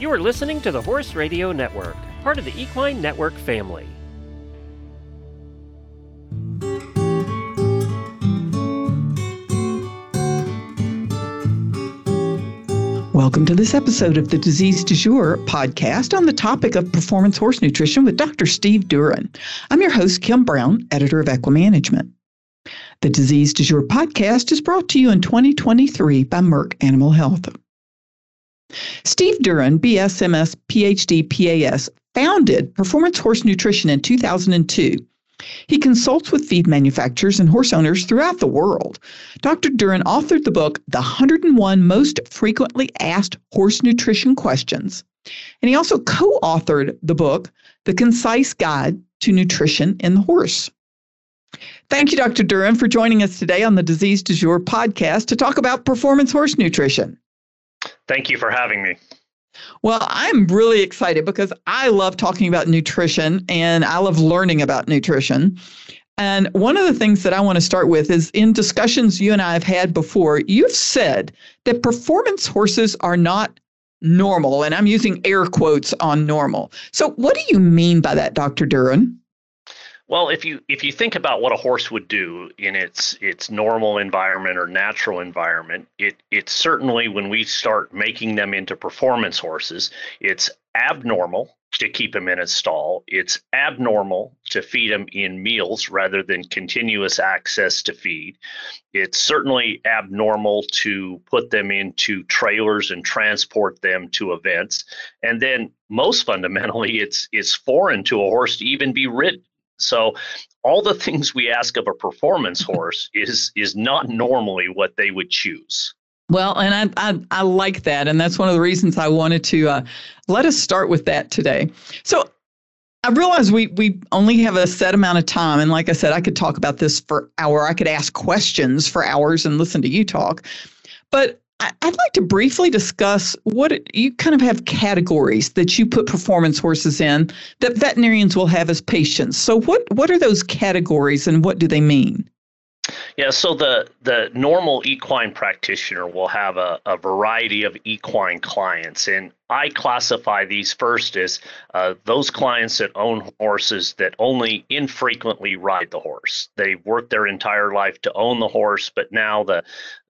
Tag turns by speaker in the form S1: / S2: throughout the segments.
S1: You are listening to the Horse Radio Network, part of the Equine Network family.
S2: Welcome to this episode of the Disease Du Jour podcast on the topic of performance horse nutrition with Dr. Steve Duren. I'm your host, Kim Brown, editor of Equimanagement. The Disease Du Jour podcast is brought to you in 2023 by Merck Animal Health. Steve Duren, BSMS, PhD, PAS, founded Performance Horse Nutrition in 2002 he consults with feed manufacturers and horse owners throughout the world. Dr. Duren authored the book, The 101 Most Frequently Asked Horse Nutrition Questions. And he also co authored the book, The Concise Guide to Nutrition in the Horse. Thank you, Dr. Duren, for joining us today on the Disease Du Jour podcast to talk about performance horse nutrition.
S3: Thank you for having me.
S2: Well, I'm really excited because I love talking about nutrition and I love learning about nutrition. And one of the things that I want to start with is in discussions you and I have had before, you've said that performance horses are not normal. And I'm using air quotes on normal. So, what do you mean by that, Dr. Duren?
S3: Well, if you if you think about what a horse would do in its its normal environment or natural environment, it it's certainly when we start making them into performance horses, it's abnormal to keep them in a stall. It's abnormal to feed them in meals rather than continuous access to feed. It's certainly abnormal to put them into trailers and transport them to events. And then most fundamentally, it's it's foreign to a horse to even be ridden. So all the things we ask of a performance horse is is not normally what they would choose.
S2: Well, and I, I, I like that, and that's one of the reasons I wanted to uh, let us start with that today. So I realize we we only have a set amount of time, and like I said, I could talk about this for hour. I could ask questions for hours and listen to you talk. But I'd like to briefly discuss what you kind of have categories that you put performance horses in that veterinarians will have as patients. So what what are those categories and what do they mean?
S3: Yeah, so the the normal equine practitioner will have a, a variety of equine clients, and I classify these first as uh, those clients that own horses that only infrequently ride the horse. They worked their entire life to own the horse, but now the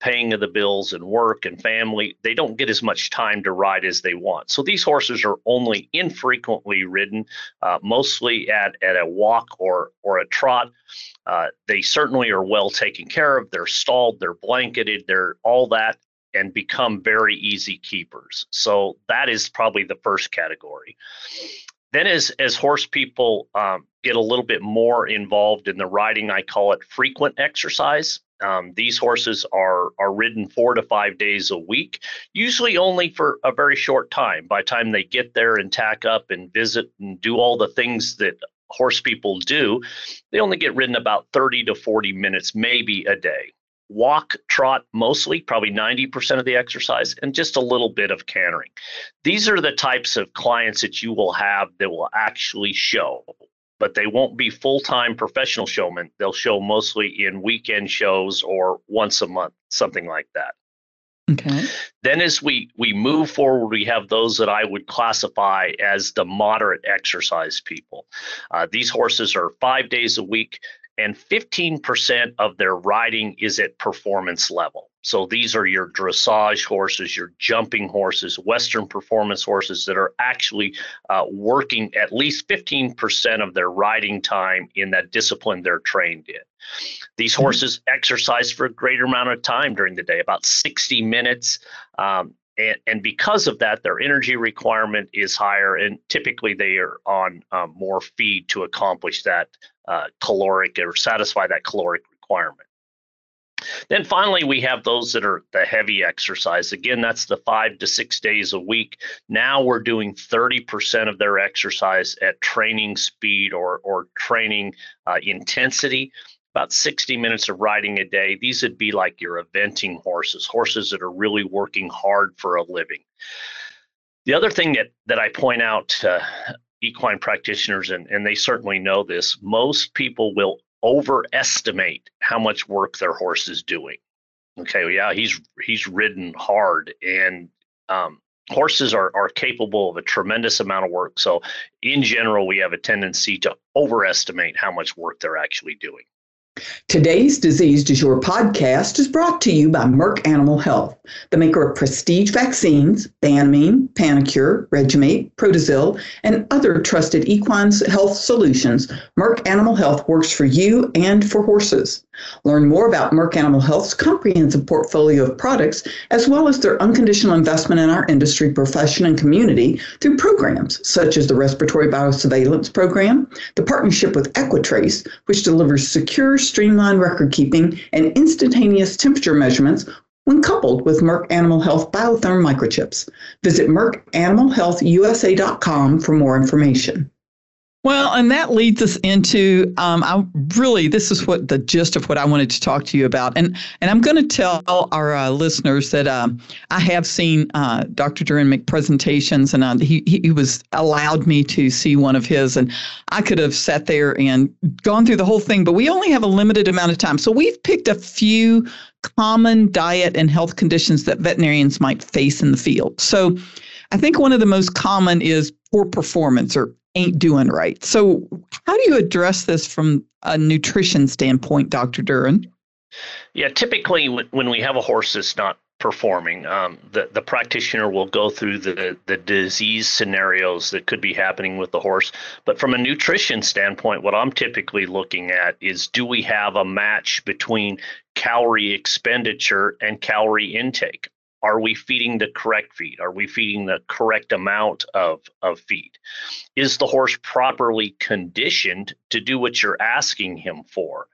S3: paying of the bills and work and family, they don't get as much time to ride as they want. So these horses are only infrequently ridden, uh, mostly at, at a walk or, or a trot. Uh, they certainly are well taken care of. They're stalled, they're blanketed, they're all that, and become very easy keepers. So that is probably the first category. Then, as, as horse people um, get a little bit more involved in the riding, I call it frequent exercise. Um, these horses are are ridden four to five days a week, usually only for a very short time. By the time they get there and tack up and visit and do all the things that horse people do, they only get ridden about 30 to 40 minutes, maybe a day. Walk, trot, mostly, probably 90% of the exercise, and just a little bit of cantering. These are the types of clients that you will have that will actually show but they won't be full-time professional showmen. They'll show mostly in weekend shows or once a month, something like that.
S2: Okay.
S3: Then as we we move forward, we have those that I would classify as the moderate exercise people. Uh, these horses are five days a week, and 15% of their riding is at performance level. So these are your dressage horses, your jumping horses, Western performance horses that are actually uh, working at least 15% of their riding time in that discipline they're trained in. These mm-hmm. horses exercise for a greater amount of time during the day, about 60 minutes. Um, and, and, because of that, their energy requirement is higher, and typically they are on um, more feed to accomplish that uh, caloric or satisfy that caloric requirement. Then finally, we have those that are the heavy exercise. Again, that's the five to six days a week. Now we're doing 30% of their exercise at training speed or, or training uh, intensity. About 60 minutes of riding a day. These would be like your eventing horses, horses that are really working hard for a living. The other thing that, that I point out to equine practitioners, and, and they certainly know this, most people will overestimate how much work their horse is doing. Okay, well, yeah, he's he's ridden hard, and um, horses are, are capable of a tremendous amount of work. So, in general, we have a tendency to overestimate how much work they're actually doing.
S2: Today's Disease Du Jour podcast is brought to you by Merck Animal Health, the maker of prestige vaccines, Banamine, Panacur, Regu-Mate, Protazil, and other trusted equine health solutions. Merck Animal Health works for you and for horses. Learn more about Merck Animal Health's comprehensive portfolio of products, as well as their unconditional investment in our industry, profession, and community through programs such as the Respiratory Biosurveillance Program, the partnership with Equitrace, which delivers secure, streamlined record keeping and instantaneous temperature measurements when coupled with Merck Animal Health Bio-Thermo microchips. Visit MerckAnimalHealthUSA.com for more information. Well, and that leads us into um, I really this is what the gist of what I wanted to talk to you about, and and I'm going to tell our uh, listeners that um, I have seen uh, Dr. Duren make presentations, and uh, he he was allowed me to see one of his, and I could have sat there and gone through the whole thing, but we only have a limited amount of time, so we've picked a few common diet and health conditions that veterinarians might face in the field. So. I think one of the most common is poor performance or ain't doing right. So, how do you address this from a nutrition standpoint, Dr. Duren?
S3: Yeah, typically when we have a horse that's not performing, um, the the practitioner will go through the the disease scenarios that could be happening with the horse. But from a nutrition standpoint, what I'm typically looking at is do we have a match between calorie expenditure and calorie intake? Are we feeding the correct feed? Are we feeding the correct amount of, of feed? Is the horse properly conditioned to do what you're asking him for?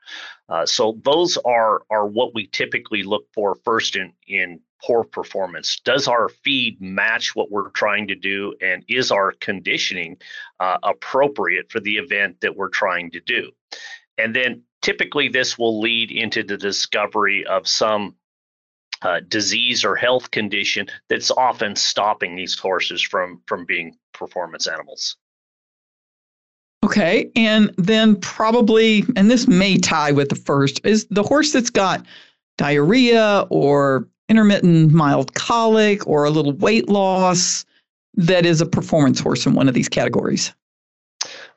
S3: Uh, so those are are what we typically look for first in in poor performance. Does our feed match what we're trying to do, and is our conditioning uh, appropriate for the event that we're trying to do? And then typically this will lead into the discovery of some uh, disease or health condition that's often stopping these horses from from being performance animals.
S2: Okay, and then probably, and this may tie with the first, is the horse that's got diarrhea or intermittent mild colic or a little weight loss that is a performance horse in one of these categories.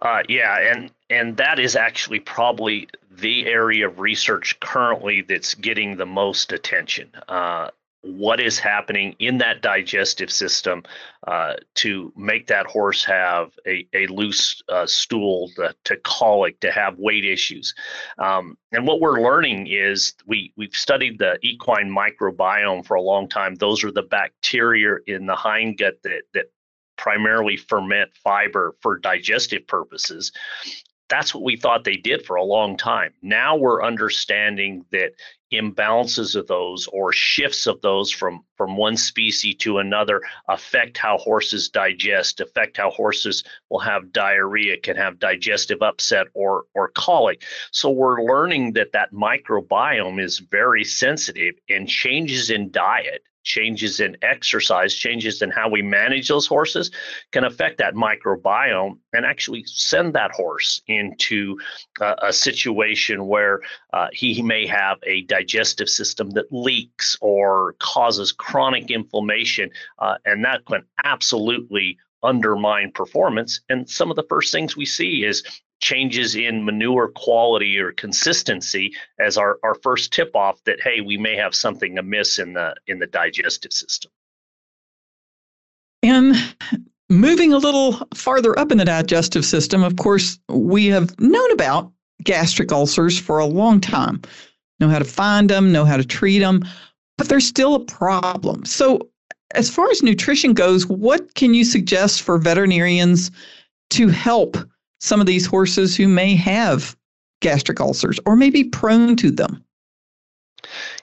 S3: Uh, yeah, and and that is actually probably the area of research currently that's getting the most attention. Uh, what is happening in that digestive system uh, to make that horse have a, a loose uh, stool to, to, colic to have weight issues um, and what we're learning is we we've studied the equine microbiome for a long time those are the bacteria in the hindgut that that primarily ferment fiber for digestive purposes that's what we thought they did for a long time. Now we're understanding that imbalances of those or shifts of those from from one species to another affect how horses digest affect how horses will have diarrhea can have digestive upset or or colic so we're learning that that microbiome is very sensitive and changes in diet changes in exercise, changes in how we manage those horses can affect that microbiome and actually send that horse into uh, a situation where uh, he may have a digestive system that leaks or causes chronic inflammation. Uh, and that can absolutely undermine performance. And some of the first things we see is changes in manure quality or consistency as our, our first tip off that hey we may have something amiss in the in the digestive system.
S2: And moving a little farther up in the digestive system of course we have known about gastric ulcers for a long time. Know how to find them know how to treat them but there's still a problem. So as far as nutrition goes what can you suggest for veterinarians to help some of these horses who may have gastric ulcers or may be prone to them?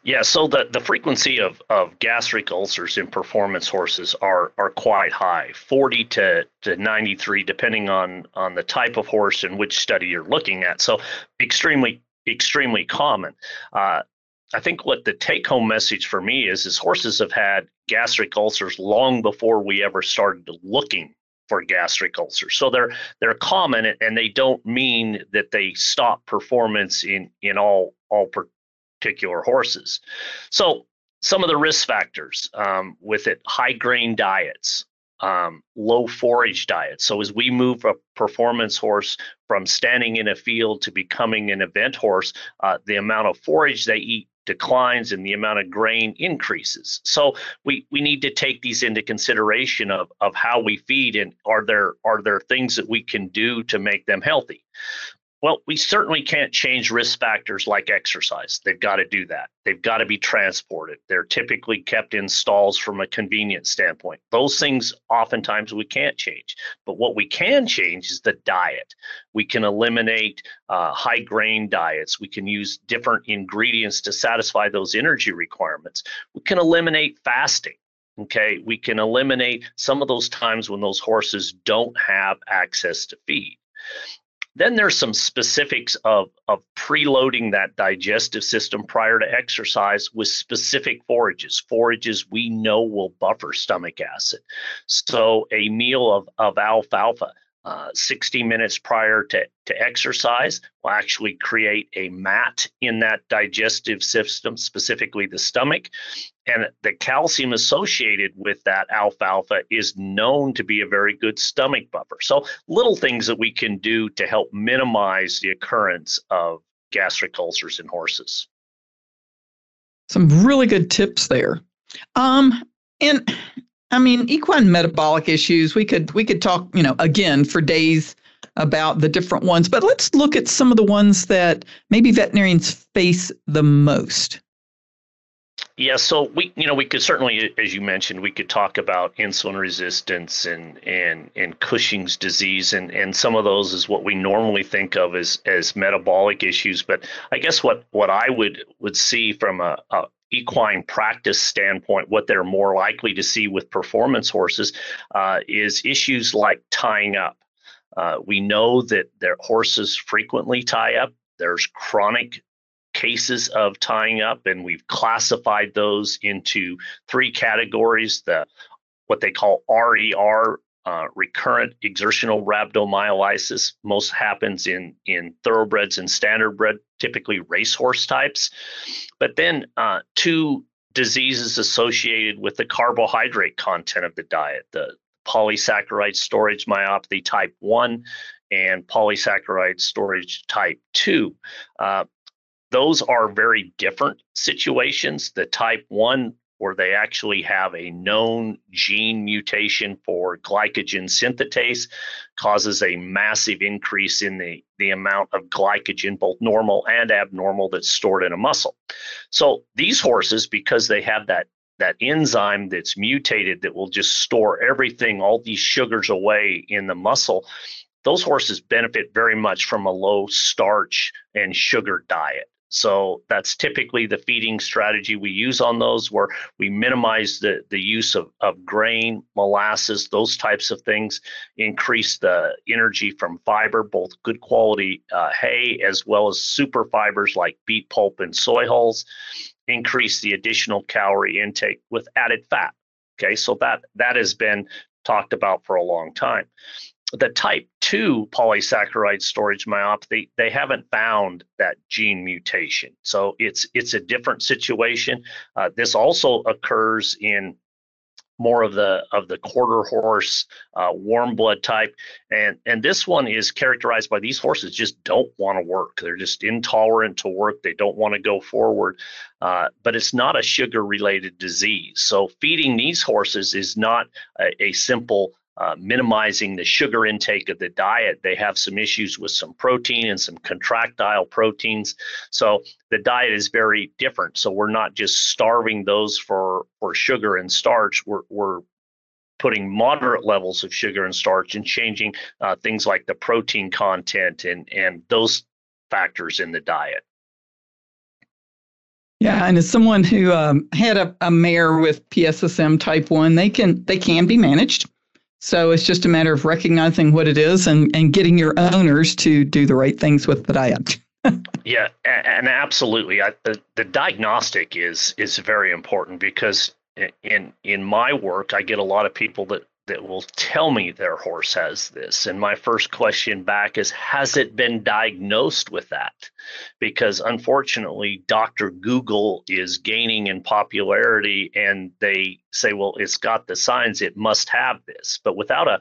S3: Yeah, so the, the frequency of, of gastric ulcers in performance horses are are quite high, 40 to, to 93, depending on, on the type of horse and which study you're looking at. So extremely, extremely common. Uh, I think what the take home message for me is is horses have had gastric ulcers long before we ever started looking for gastric ulcers. So they're they're common and they don't mean that they stop performance in in all all particular horses. So some of the risk factors um, with it high grain diets, um, low forage diets. So as we move a performance horse from standing in a field to becoming an event horse, uh, the amount of forage they eat declines and the amount of grain increases. So we we need to take these into consideration of of how we feed and are there are there things that we can do to make them healthy. Well, we certainly can't change risk factors like exercise. They've got to do that. They've got to be transported. They're typically kept in stalls from a convenience standpoint. Those things oftentimes we can't change. But what we can change is the diet. We can eliminate uh, high grain diets. We can use different ingredients to satisfy those energy requirements. We can eliminate fasting. Okay, we can eliminate some of those times when those horses don't have access to feed. Then there's some specifics of, of preloading that digestive system prior to exercise with specific forages, forages we know will buffer stomach acid. So a meal of, of alfalfa uh, 60 minutes prior to, to exercise will actually create a mat in that digestive system, specifically the stomach. And the calcium associated with that alfalfa is known to be a very good stomach buffer. So, little things that we can do to help minimize the occurrence of gastric ulcers in horses.
S2: Some really good tips there. Um, and I mean, equine metabolic issues, we could we could talk, you know, again for days about the different ones, but let's look at some of the ones that maybe veterinarians face the most.
S3: Yeah, so we, you know, we could certainly, as you mentioned, we could talk about insulin resistance and and and Cushing's disease, and and some of those is what we normally think of as as metabolic issues. But I guess what what I would would see from a, a equine practice standpoint, what they're more likely to see with performance horses uh, is issues like tying up. Uh, we know that their horses frequently tie up. There's chronic cases of tying up, and we've classified those into three categories: the what they call RER uh, recurrent exertional rhabdomyolysis most happens in in thoroughbreds and standardbred, typically racehorse types. But then uh, two diseases associated with the carbohydrate content of the diet: the polysaccharide storage myopathy type one and polysaccharide storage type two. Uh, those are very different situations. The type 1 where they actually have a known gene mutation for glycogen synthetase causes a massive increase in the, the amount of glycogen both normal and abnormal that's stored in a muscle. So these horses because they have that that enzyme that's mutated that will just store everything all these sugars away in the muscle those horses benefit very much from a low starch and sugar diet so that's typically the feeding strategy we use on those, where we minimize the, the use of, of grain, molasses, those types of things, increase the energy from fiber, both good quality uh, hay as well as super fibers like beet pulp and soy hulls, increase the additional calorie intake with added fat. Okay, so that that has been talked about for a long time the type 2 polysaccharide storage myopathy they haven't found that gene mutation. So it's it's a different situation. Uh, this also occurs in more of the of the quarter horse uh, warm blood type. And and this one is characterized by these horses just don't want to work. They're just intolerant to work. They don't want to go forward. Uh, but it's not a sugar related disease. So feeding these horses is not a, a simple uh, minimizing the sugar intake of the diet. They have some issues with some protein and some contractile proteins. So the diet is very different. So we're not just starving those for, for sugar and starch. We're, we're putting moderate levels of sugar and starch and changing uh, things like the protein content and, and those factors in the diet.
S2: Yeah, and as someone who um, had a, a mare with PSSM type one, they can they can be managed. So it's just a matter of recognizing what it is and, and getting your owners to do the right things with the diet.
S3: yeah, and absolutely. I, the, the diagnostic is is very important because in in my work, I get a lot of people that that will tell me their horse has this. And my first question back is Has it been diagnosed with that? Because unfortunately, Dr. Google is gaining in popularity and they say, well, it's got the signs, it must have this. But without a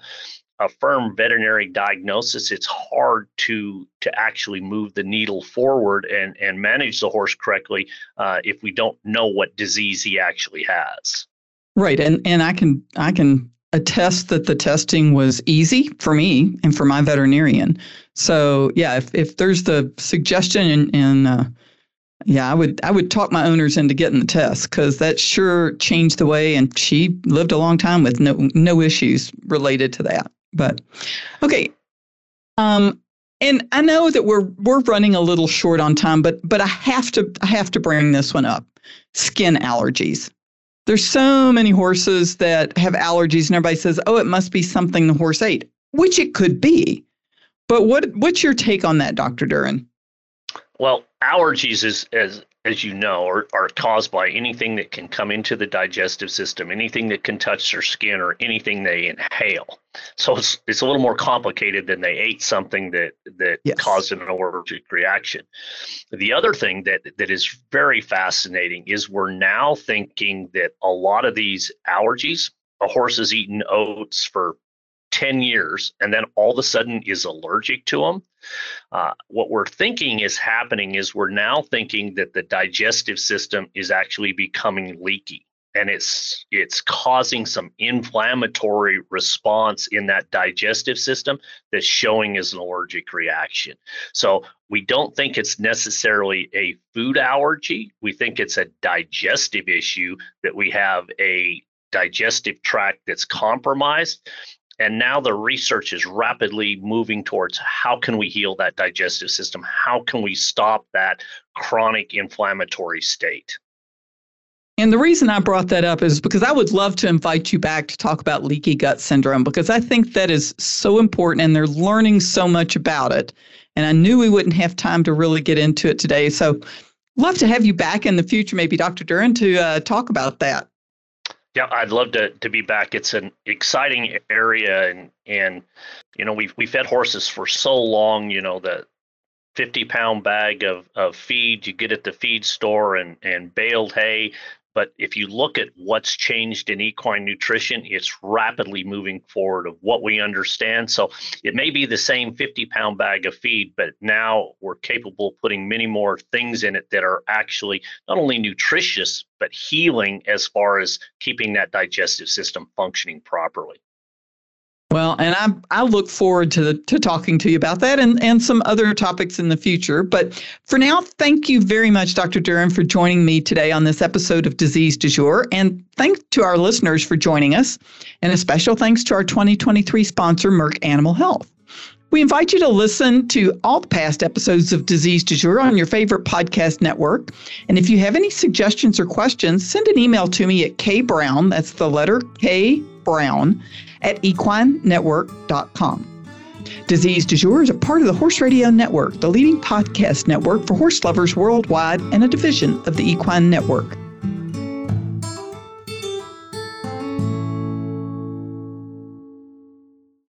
S3: a firm veterinary diagnosis, it's hard to to actually move the needle forward and and manage the horse correctly uh, if we don't know what disease he actually has.
S2: Right, and and I can I can attest that the testing was easy for me and for my veterinarian. So yeah, if if there's the suggestion and uh, yeah, I would I would talk my owners into getting the test because that sure changed the way, and she lived a long time with no no issues related to that. But okay. Um and I know that we're we're running a little short on time, but but I have to I have to bring this one up. Skin allergies. There's so many horses that have allergies and everybody says, "Oh, it must be something the horse ate," which it could be. But what what's your take on that, Dr. Duren?
S3: Well, allergies is as as you know, are, are caused by anything that can come into the digestive system, anything that can touch their skin, or anything they inhale. So it's it's a little more complicated than they ate something that that yes. caused an allergic reaction. The other thing that that is very fascinating is we're now thinking that a lot of these allergies, a horse has eaten oats for 10 years and then all of a sudden is allergic to them. Uh, what we're thinking is happening is we're now thinking that the digestive system is actually becoming leaky and it's it's causing some inflammatory response in that digestive system that's showing as an allergic reaction. So we don't think it's necessarily a food allergy. We think it's a digestive issue that we have a digestive tract that's compromised and now the research is rapidly moving towards how can we heal that digestive system how can we stop that chronic inflammatory state
S2: and the reason I brought that up is because I would love to invite you back to talk about leaky gut syndrome because I think that is so important and they're learning so much about it. And I knew we wouldn't have time to really get into it today. So, love to have you back in the future, maybe Dr. Duren, to uh, talk about that.
S3: Yeah, I'd love to to be back. It's an exciting area, and and you know we've we fed horses for so long. You know the 50 pound bag of, of feed you get at the feed store and and baled hay but if you look at what's changed in equine nutrition, it's rapidly moving forward of what we understand. So it may be the same 50 pound bag of feed, but now we're capable of putting many more things in it that are actually not only nutritious, but healing as far as keeping that digestive system functioning properly.
S2: Well, and I I look forward to to talking to you about that and and some other topics in the future. But for now, thank you very much, Dr. Duren, for joining me today on this episode of Disease Du Jour, and thanks to our listeners for joining us, and a special thanks to our 2023 sponsor, Merck Animal Health. We invite you to listen to all the past episodes of Disease Du Jour on your favorite podcast network. And if you have any suggestions or questions, send an email to me at kbrown, that's the letter K Brown, at equinenetwork.com. Disease du jour is a part of the Horse Radio Network, the leading podcast network for horse lovers worldwide and a division of the Equine Network.